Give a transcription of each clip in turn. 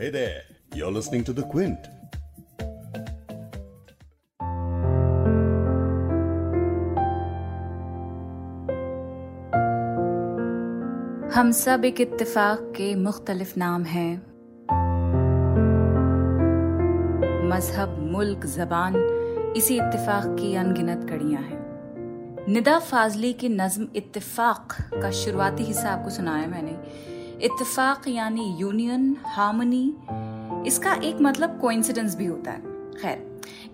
Hey there, you're listening to The Quint. हम सब एक इत्तेफाक के मुख्तलिफ़ नाम हैं। मज़हब मुल्क जबान इसी इत्तेफाक की अनगिनत कड़ियाँ हैं। निदा फाजली की नज्म इत्तेफाक का शुरुआती हिस्सा आपको सुनाया मैंने। इत्तेफाक यानी यूनियन, हार्मनी, इसका एक मतलब कोइंसिडेंस भी होता है। खैर,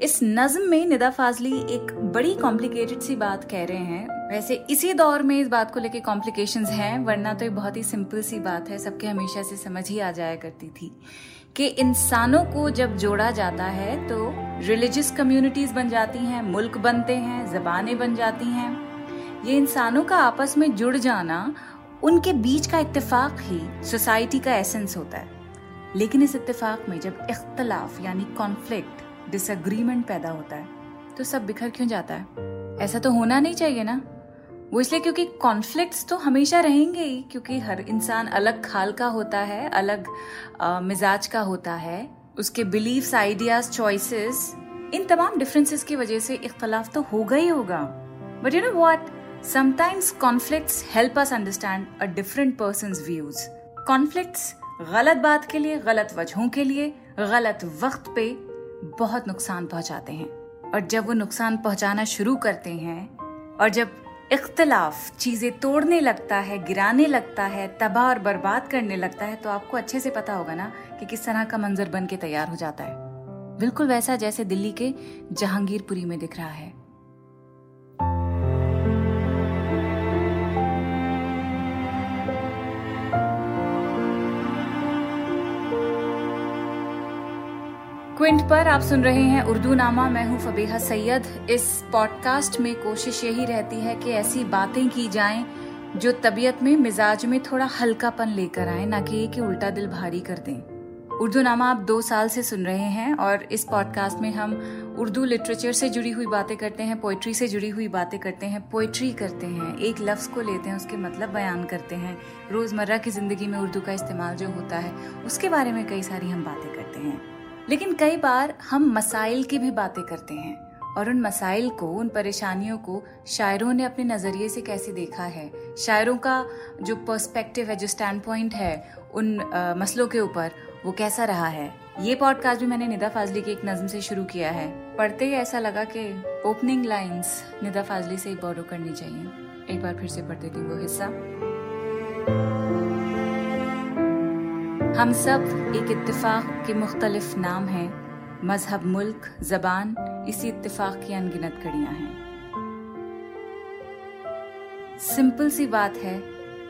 इस नज्म में निदा फाजली एक बड़ी कॉम्प्लिकेटेड सी बात कह रहे हैं। वैसे इसी दौर में इस बात को लेके कॉम्प्लिकेशंस हैं, वरना तो ये बहुत ही सिंपल सी बात है, सबके हमेशा से समझ ही आ जाया करती थी कि इंसानों को जब जोड़ा जाता है तो रिलीजियस कम्युनिटीज बन जाती हैं, मुल्क बनते हैं, जबानें बन जाती हैं। ये इंसानों का आपस में जुड़ जाना उनके बीच का इत्तेफाक ही सोसाइटी का एसेंस होता है। लेकिन इस इत्तेफाक में जब इख्तलाफ यानी कॉन्फ्लिक्ट डिसएग्रीमेंट पैदा होता है तो सब बिखर क्यों जाता है? ऐसा तो होना नहीं चाहिए ना? वो इसलिए क्योंकि कॉन्फ्लिक्ट्स तो हमेशा रहेंगे ही क्योंकि हर इंसान अलग खाल का होता है अलग आ, मिजाज का होता है। उसके बिलीव्स आइडियाज़ चॉइसेस इन तमाम डिफरेंसेस की वजह से इख्तलाफ तो होगा ही होगा। But you know what sometimes conflicts help us understand a different person views conflicts गलत बात के लिए, गलत वजहों के लिए, गलत वक्त पे बहुत नुकसान पहुंचाते हैं। और जब वो नुकसान पहुंचाना शुरू करते हैं, और जब इख्तलाफ चीज़ें तोड़ने लगता है, गिराने लगता है, तबाह और बर्बाद करने लगता है तो आपको अच्छे से पता होगा ना कि किस तरह का मंजर बन के तैयार हो जाता है। बिल्कुल वैसा जैसे दिल्ली के जहांगीरपुरी में दिख रहा है। क्विंट पर आप सुन रहे हैं उर्दू नामा मैं हूँ फबीहा सैयद। इस पॉडकास्ट में कोशिश यही रहती है कि ऐसी बातें की जाएँ जो तबीयत में, मिजाज में थोड़ा हल्कापन लेकर आए, ना कि कि उल्टा दिल भारी कर दें। उर्दू नामा आप दो साल से सुन रहे हैं और इस पॉडकास्ट में हम उर्दू लिटरेचर से जुड़ी हुई बातें करते हैं पोइट्री से जुड़ी हुई बातें करते हैं पोइट्री करते हैं, एक लफ्ज़ को लेते हैं, उसके मतलब बयान करते हैं। रोज़मर्रा की ज़िंदगी में उर्दू का इस्तेमाल जो होता है, उसके बारे में कई सारी हम बातें करते हैं। लेकिन कई बार हम मसाइल की भी बातें करते हैं और उन मसाइल को उन परेशानियों को शायरों ने अपने नज़रिए से कैसे देखा है। शायरों का जो पर्सपेक्टिव है जो स्टैंड पॉइंट है उन आ, मसलों के ऊपर वो कैसा रहा है? ये पॉडकास्ट भी मैंने निदा फाजली की एक नज्म से शुरू किया है। पढ़ते ही ऐसा लगा कि ओपनिंग लाइंस निदा फाजली से ही बोरो करनी चाहिए। एक बार फिर से पढ़ देती वो हिस्सा। हम सब एक इत्तेफाक के मुख्तलिफ़ नाम हैं। मज़हब, मुल्क, जबान, इसी इत्तेफाक की अनगिनत कड़ियाँ हैं। सिंपल सी बात है,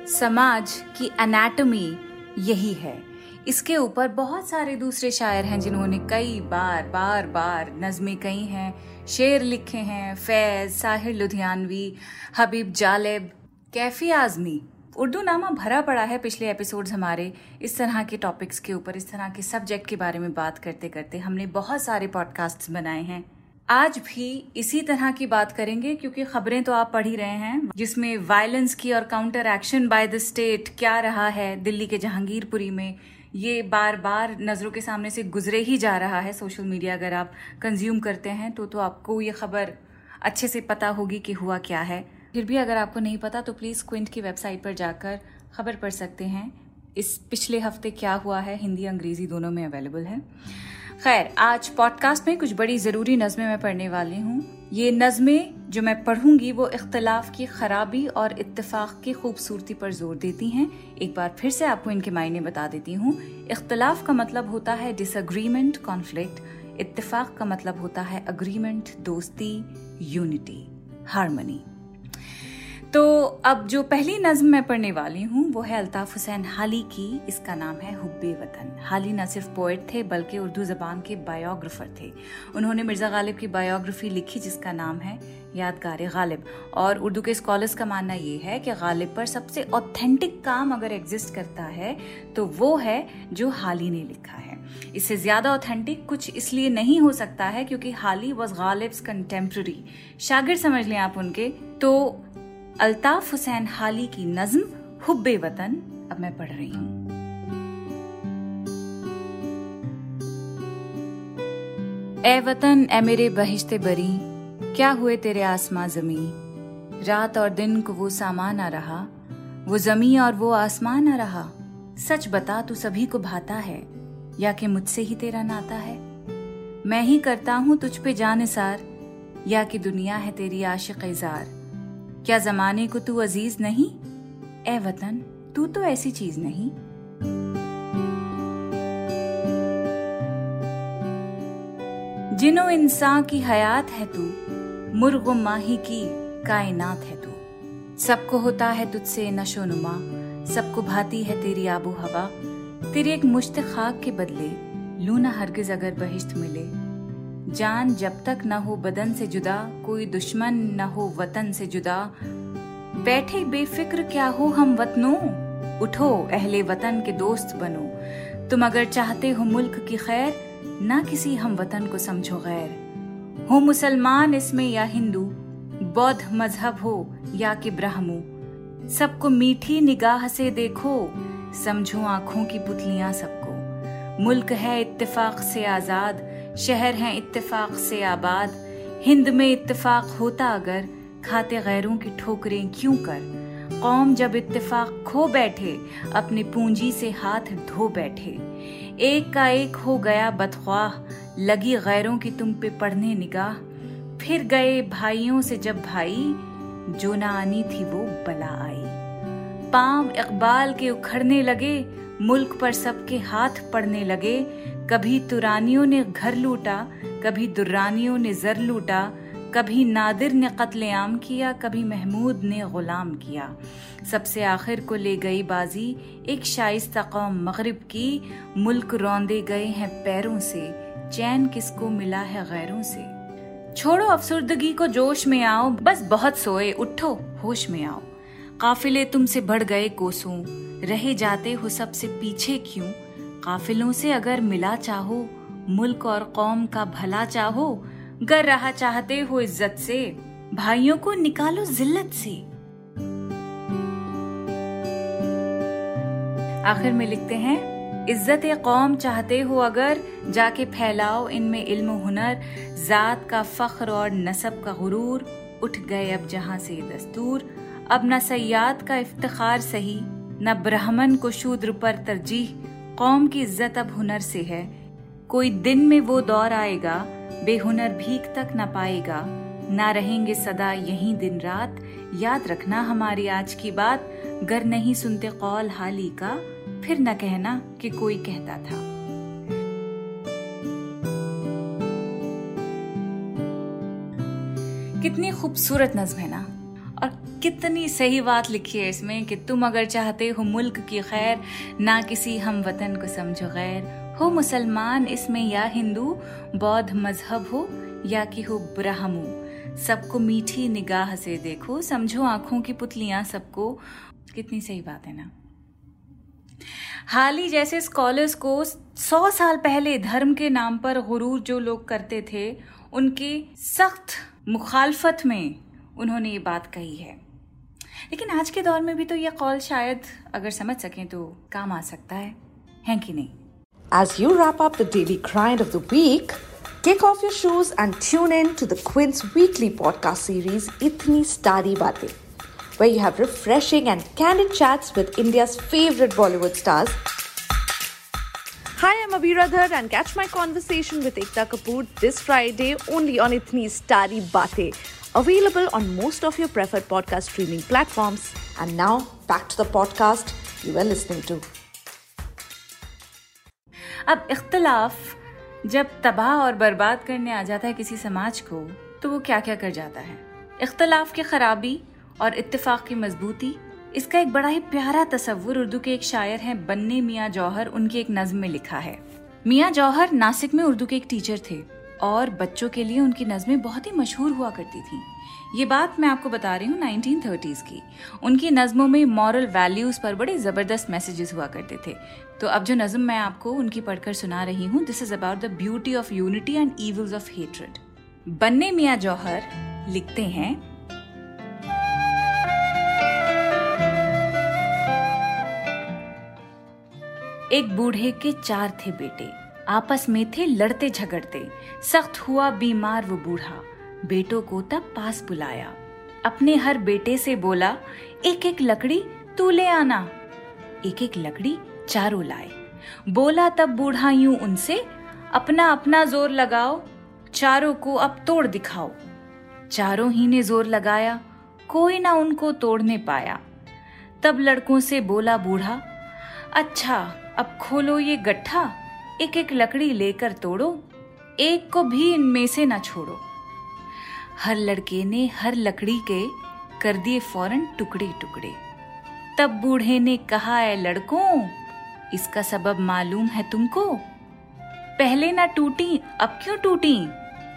समाज की एनाटॉमी यही है। इसके ऊपर बहुत सारे दूसरे शायर हैं जिन्होंने कई बार बार बार नज़में कही हैं। शेर लिखे हैं, फैज, साहिर लुधियानवी, हबीब जालेब, कैफी आजमी। उर्दू नामा भरा पड़ा है पिछले एपिसोड्स हमारे, इस तरह के टॉपिक्स के ऊपर, इस तरह के सब्जेक्ट के बारे में बात करते करते हमने बहुत सारे पॉडकास्ट बनाए हैं। आज भी इसी तरह की बात करेंगे, क्योंकि खबरें तो आप पढ़ ही रहे हैं, जिसमें वायलेंस की और counter action by the state क्या रहा है दिल्ली के जहांगीरपुरी में, ये बार बार नज़रों के सामने से गुजरे ही जा रहा है सोशल मीडिया अगर आप कंज्यूम करते हैं तो तो आपको ये खबर अच्छे से पता होगी कि हुआ क्या है। फिर भी अगर आपको नहीं पता तो प्लीज़ क्विंट की वेबसाइट पर जाकर खबर पढ़ सकते हैं। इस पिछले हफ़्ते क्या हुआ है? हिंदी, अंग्रेज़ी दोनों में अवेलेबल है। खैर, आज पॉडकास्ट में कुछ बड़ी ज़रूरी नज़में मैं पढ़ने वाली हूँ। ये नज़में जो मैं पढ़ूँगी, वो इख्तलाफ की खराबी और इत्तेफाक की खूबसूरती पर ज़ोर देती हैं। एक बार फिर से आपको इनके मायने बता देती हूँ। इख्तलाफ का मतलब होता है डिसएग्रीमेंट कॉन्फ्लिक्ट इत्तेफाक का मतलब होता है अग्रीमेंट दोस्ती यूनिटी हारमोनी तो अब जो पहली नज्म मैं पढ़ने वाली हूँ, वो है अल्ताफ हुसैन हाली की। इसका नाम है हुब्बे वतन। हाली न सिर्फ़ पोइट थे, बल्कि उर्दू ज़बान के बायोग्राफर थे। उन्होंने मिर्ज़ा गालिब की बायोग्राफी लिखी, जिसका नाम है यादगार गालिब। और उर्दू के स्कॉलर्स का मानना ये है कि गालिब पर सबसे ऑथेंटिक काम अगर एग्जिस्ट करता है तो वो है जो हाली ने लिखा है। इससे ज़्यादा ऑथेंटिक कुछ इसलिए नहीं हो सकता है, क्योंकि हाली वॉज़ गालिब्स कंटेम्प्रेरी शागिर समझ लें आप उनके। तो अल्ताफ हुसैन हाली की नज्म, हुब्बे वतन। अब मैं पढ़ रही हूँ। ए वतन, ए मेरे बहिश्ते बरी, क्या हुए तेरे आसमां जमी? रात और दिन को वो सामान आ रहा, वो जमी और वो आसमान आ रहा। सच बता, तू सभी को भाता है, या कि मुझसे ही तेरा नाता है? मैं ही करता हूँ तुझ पे जानिसार या कि दुनिया है तेरी आशिक इजार क्या जमाने को तू अज़ीज़ नहीं? ए वतन, तू तो ऐसी चीज़ नहीं। जिनो इंसान की हयात है तू, मुर्ग माही की कायनात है तू। सबको होता है तुझसे नशो नुमा, सबको भाती है तेरी आबो हवा। तेरी एक मुश्त खाक के बदले, लूना हरगिज अगर बहिश्त मिले जान जब तक न हो बदन से जुदा, कोई दुश्मन न हो वतन से जुदा। बैठे बेफिक्र क्या हो हम वतनों? उठो, अहले वतन के दोस्त बनो। तुम अगर चाहते हो मुल्क की खैर, ना किसी हम वतन को समझो गैर। हो मुसलमान इसमें या हिंदू, बौद्ध मज़हब हो या कि ब्राह्मू। सबको मीठी निगाह से देखो, समझो आँखों की पुतलियाँ सबको। मुल्क है इत्तेफाक से आज़ाद शहर है इत्तेफाक से आबाद। हिंद में इत्तेफाक होता अगर, खाते गैरों की ठोकरें क्यों कर? कौम जब इत्तेफाक खो बैठे, अपनी पूंजी से हाथ धो बैठे। एक का एक हो गया बदख्वाह, लगी गैरों की तुम पे पढ़ने निगाह। फिर गए भाइयों से जब भाई, जो ना आनी थी वो बला आई। पाम इकबाल के उखड़ने लगे, मुल्क पर सबके हाथ पड़ने लगे। कभी तुरानियों ने घर लूटा, कभी दुर्रानियों ने जर लूटा, कभी नादिर ने कत्लेआम किया, कभी महमूद ने गुलाम किया। सबसे आखिर को ले गई बाजी, एक शाइस्ता कौम मगरिब की, मुल्क रौंदे गए हैं पैरों से, चैन किसको मिला है गैरों से? छोड़ो अफसरदगी को, जोश में आओ, बस बहुत सोए, उठो, होश में आओ। काफिले तुमसे बढ़ गए कोसों, रहे जाते हो सबसे पीछे क्यों? काफिलों से अगर मिला चाहो, मुल्क और कौम का भला चाहो, गर रहा चाहते हो इज़्ज़त से, भाइयों को निकालो जिल्लत से। आखिर में लिखते हैं, इज़्ज़त कौम चाहते हो अगर, जाके फैलाओ इनमें इल्म हुनर, जात का फख्र और नसब का गुरूर, उठ गए अब जहाँ से दस्तूर, अब न सयाद का इफ्तिखार सही, न ब्राह्मण को शूद्र पर तरजीह कौम की इज़्ज़त अब हुनर से है। कोई दिन में वो दौर आएगा, बेहुनर भीख तक न पाएगा। ना रहेंगे सदा यही दिन रात। याद रखना हमारी आज की बात। गर नहीं सुनते कौल हाली का। फिर न कहना कि कोई कहता था। कितनी खूबसूरत नज्म है ना। कितनी सही बात लिखी है इसमें कि तुम अगर चाहते हो मुल्क की खैर, ना किसी हम वतन को समझो गैर। हो मुसलमान, इसमें या हिंदू, बौद्ध मज़हब हो या कि हो ब्राह्मू सबको मीठी निगाह से देखो, समझो आँखों की पुतलियाँ सबको। कितनी सही बात है ना। हाल ही जैसे स्कॉलर्स को सौ साल पहले धर्म के नाम पर गुरूर जो लोग करते थे, उनकी सख्त मुखालफत में उन्होंने ये बात कही है। लेकिन आज के दौर में भी तो यह कॉल शायद अगर समझ सकें तो काम आ सकता है है कि नहीं As you wrap up the daily grind of the week, kick off your shoes and tune in to the Quint's weekly podcast series, Itni Starry Baatein, where you have refreshing and candid chats with India's favorite Bollywood stars. Hi, I'm Abira Dhar and catch my conversation with Ekta Kapoor this Friday only on Itni Starry Baatein. Available on most of your preferred podcast streaming platforms. And now, back to the podcast you are listening to. अब इख्तलाफ जब तबाह और बर्बाद करने आ जाता है किसी समाज को तो वो क्या क्या कर जाता है इख्तलाफ की खराबी और इत्तेफाक की मजबूती इसका एक बड़ा ही प्यारा तस्वुर उर्दू के एक शायर हैं बन्ने मियाँ जौहर उनकी एक नज्म में लिखा है मियाँ जौहर नासिक में उर्दू के एक टीचर थे और बच्चों के लिए उनकी नज़में बहुत ही मशहूर हुआ करती थी। ये बात मैं आपको बता रही हूँ नाइनटीन थर्टीज की। उनकी नज़मों में मॉरल वैल्यूज़ पर बड़े ज़बरदस्त मैसेजेस हुआ करते थे। तो अब जो नज़म मैं आपको उनकी पढ़कर सुना रही हूँ this is about the beauty of unity and evils of hatred Banne Miyan Jauhar, लिखते हैं। एक बूढ़े के चार थे बेटे। आपस में थे लड़ते झगड़ते। सख्त हुआ बीमार वो बूढ़ा। बेटों को तब पास बुलाया। अपने हर बेटे से बोला एक एक लकड़ी तू ले आना। एक एक लकड़ी चारों लाए। बोला तब बूढ़ा यूँ उनसे अपना अपना ज़ोर लगाओ, चारों को अब तोड़ दिखाओ। चारों ही ने ज़ोर लगाया, कोई ना उनको तोड़ने पाया। तब लड़कों से बोला बूढ़ा अच्छा अब खोलो ये गट्ठा एक एक लकड़ी लेकर तोड़ो, एक को भी इनमें से ना छोड़ो। हर लड़के ने हर लकड़ी के कर दिए फ़ौरन टुकड़े टुकड़े तब बूढ़े ने कहा है लड़कों, इसका सबब मालूम है तुमको? पहले ना टूटी, अब क्यों टूटी?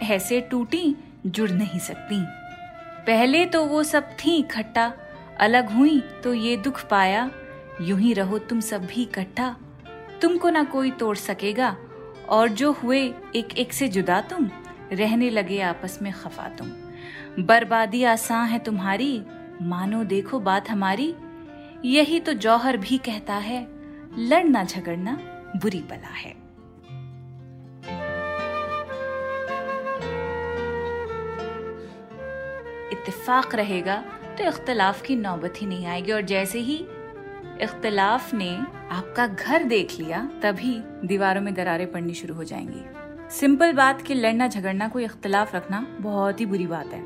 ऐसे टूटी, जुड़ नहीं सकती। पहले तो वो सब थी इकट्ठा, अलग हुई तो ये दुख पाया, यूँ ही रहो तुम सब भी इकट्ठा। तुमको ना कोई तोड़ सकेगा। और जो हुए एक एक से जुदा तुम। रहने लगे आपस में खफा तुम। बर्बादी आसान है तुम्हारी। मानो देखो बात हमारी। यही तो जौहर भी कहता है, लड़ना झगड़ना बुरी बला है। इत्तेफाक रहेगा तो इख्तलाफ की नौबत ही नहीं आएगी। और जैसे ही इख्तलाफ ने आपका घर देख लिया, तभी दीवारों में दरारें पड़नी शुरू हो जाएँगी। सिंपल बात कि लड़ना झगड़ना, कोई इख्तलाफ रखना बहुत ही बुरी बात है।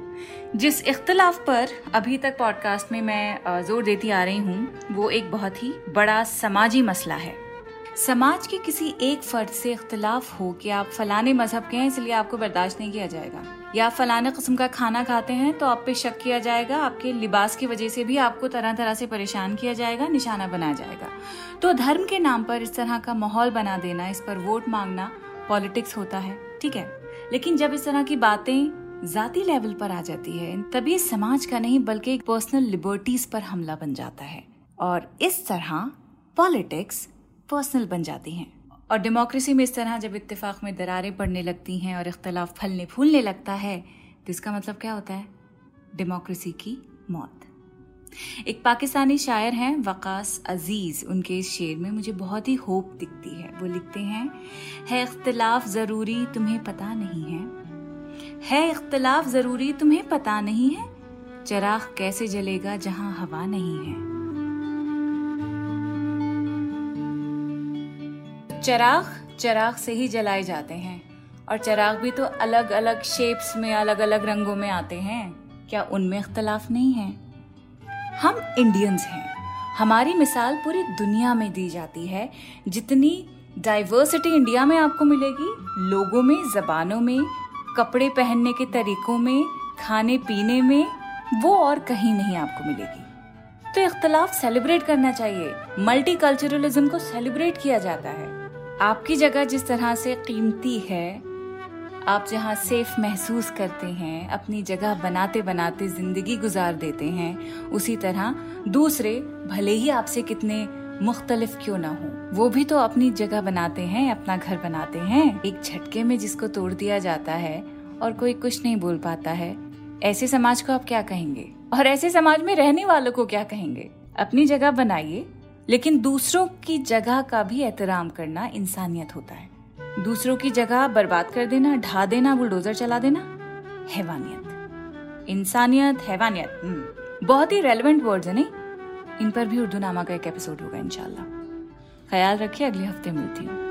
जिस इख्तलाफ पर अभी तक पॉडकास्ट में मैं ज़ोर देती आ रही हूँ, वो एक बहुत ही बड़ा समाजी मसला है। समाज के किसी एक फर्द से इख्तलाफ हो कि आप फलाने मज़हब के हैं, इसलिए आपको बर्दाश्त नहीं किया जाएगा। या फलाने किस्म का खाना खाते हैं तो आप पे शक किया जाएगा, आपके लिबास की वजह से भी आपको तरह तरह से परेशान किया जाएगा, निशाना बनाया जाएगा। तो धर्म के नाम पर इस तरह का माहौल बना देना, इस पर वोट मांगना पॉलिटिक्स होता है, ठीक है? लेकिन जब इस तरह की बातें जाति लेवल पर आ जाती है, तभी समाज का नहीं, बल्कि पर्सनल लिबर्टीज पर हमला बन जाता है। और इस तरह पॉलिटिक्स पर्सनल बन जाती हैं। और डेमोक्रेसी में इस तरह जब इत्तेफाक में दरारें पड़ने लगती हैं और इख्तलाफ फलने फूलने लगता है तो इसका मतलब क्या होता है? डेमोक्रेसी की मौत। एक पाकिस्तानी शायर हैं, वकास अज़ीज़। उनके इस शेर में मुझे बहुत ही होप दिखती है। वो लिखते हैं, है इख्तलाफ ज़रूरी तुम्हें पता नहीं है? है इख्तलाफ ज़रूरी तुम्हें पता नहीं है? चराग कैसे जलेगा जहाँ हवा नहीं है? चराग चराग से ही जलाए जाते हैं। और चराग भी तो अलग अलग शेप्स में अलग अलग रंगों में आते हैं। क्या उनमें इख्तलाफ नहीं है? हम इंडियंस हैं। हमारी मिसाल पूरी दुनिया में दी जाती है। जितनी डाइवर्सिटी इंडिया में आपको मिलेगी, लोगों में, जबानों में, कपड़े पहनने के तरीकों में, खाने पीने में, वो और कहीं नहीं आपको मिलेगी। तो इख्तलाफ सेलिब्रेट करना चाहिए। मल्टी कल्चरलिज्म को सेलिब्रेट किया जाता है। आपकी जगह जिस तरह से कीमती है, आप जहाँ सेफ़ महसूस करते हैं, अपनी जगह बनाते बनाते ज़िंदगी गुजार देते हैं, उसी तरह दूसरे भले ही आपसे कितने मुख्तलिफ़ क्यों ना हो, वो भी तो अपनी जगह बनाते हैं, अपना घर बनाते हैं। एक झटके में जिसको तोड़ दिया जाता है और कोई कुछ नहीं बोल पाता है, ऐसे समाज को आप क्या कहेंगे? और ऐसे समाज में रहने वालों को क्या कहेंगे? अपनी जगह बनाइए लेकिन दूसरों की जगह का भी एहतराम करना इंसानियत होता है। दूसरों की जगह बर्बाद कर देना ढा देना बुलडोजर चला देना हैवानियत। इंसानियत हैवानियत हम्म, बहुत ही रेलिवेंट वर्ड्स है नहीं? इन पर भी उर्दू नामा का एक एपिसोड होगा इंशाल्लाह। ख्याल रखिए अगले हफ़्ते मिलती हूँ।